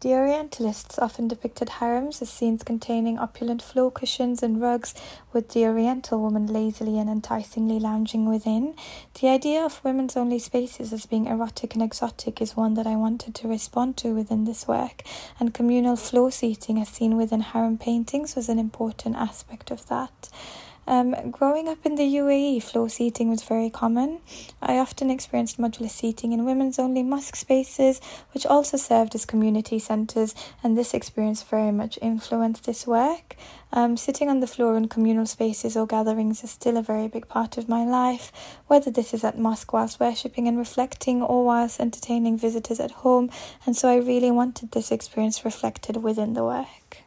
The Orientalists often depicted harems as scenes containing opulent floor cushions and rugs, with the Oriental woman lazily and enticingly lounging within. The idea of women's only spaces as being erotic and exotic is one that I wanted to respond to within this work, and communal floor seating as seen within harem paintings was an important aspect of that. Um, growing up in the UAE, floor seating was very common. I often experienced modular seating in women's only mosque spaces, which also served as community centres, and this experience very much influenced this work. Um, sitting on the floor in communal spaces or gatherings is still a very big part of my life, whether this is at mosque whilst worshipping and reflecting or whilst entertaining visitors at home, and so I really wanted this experience reflected within the work.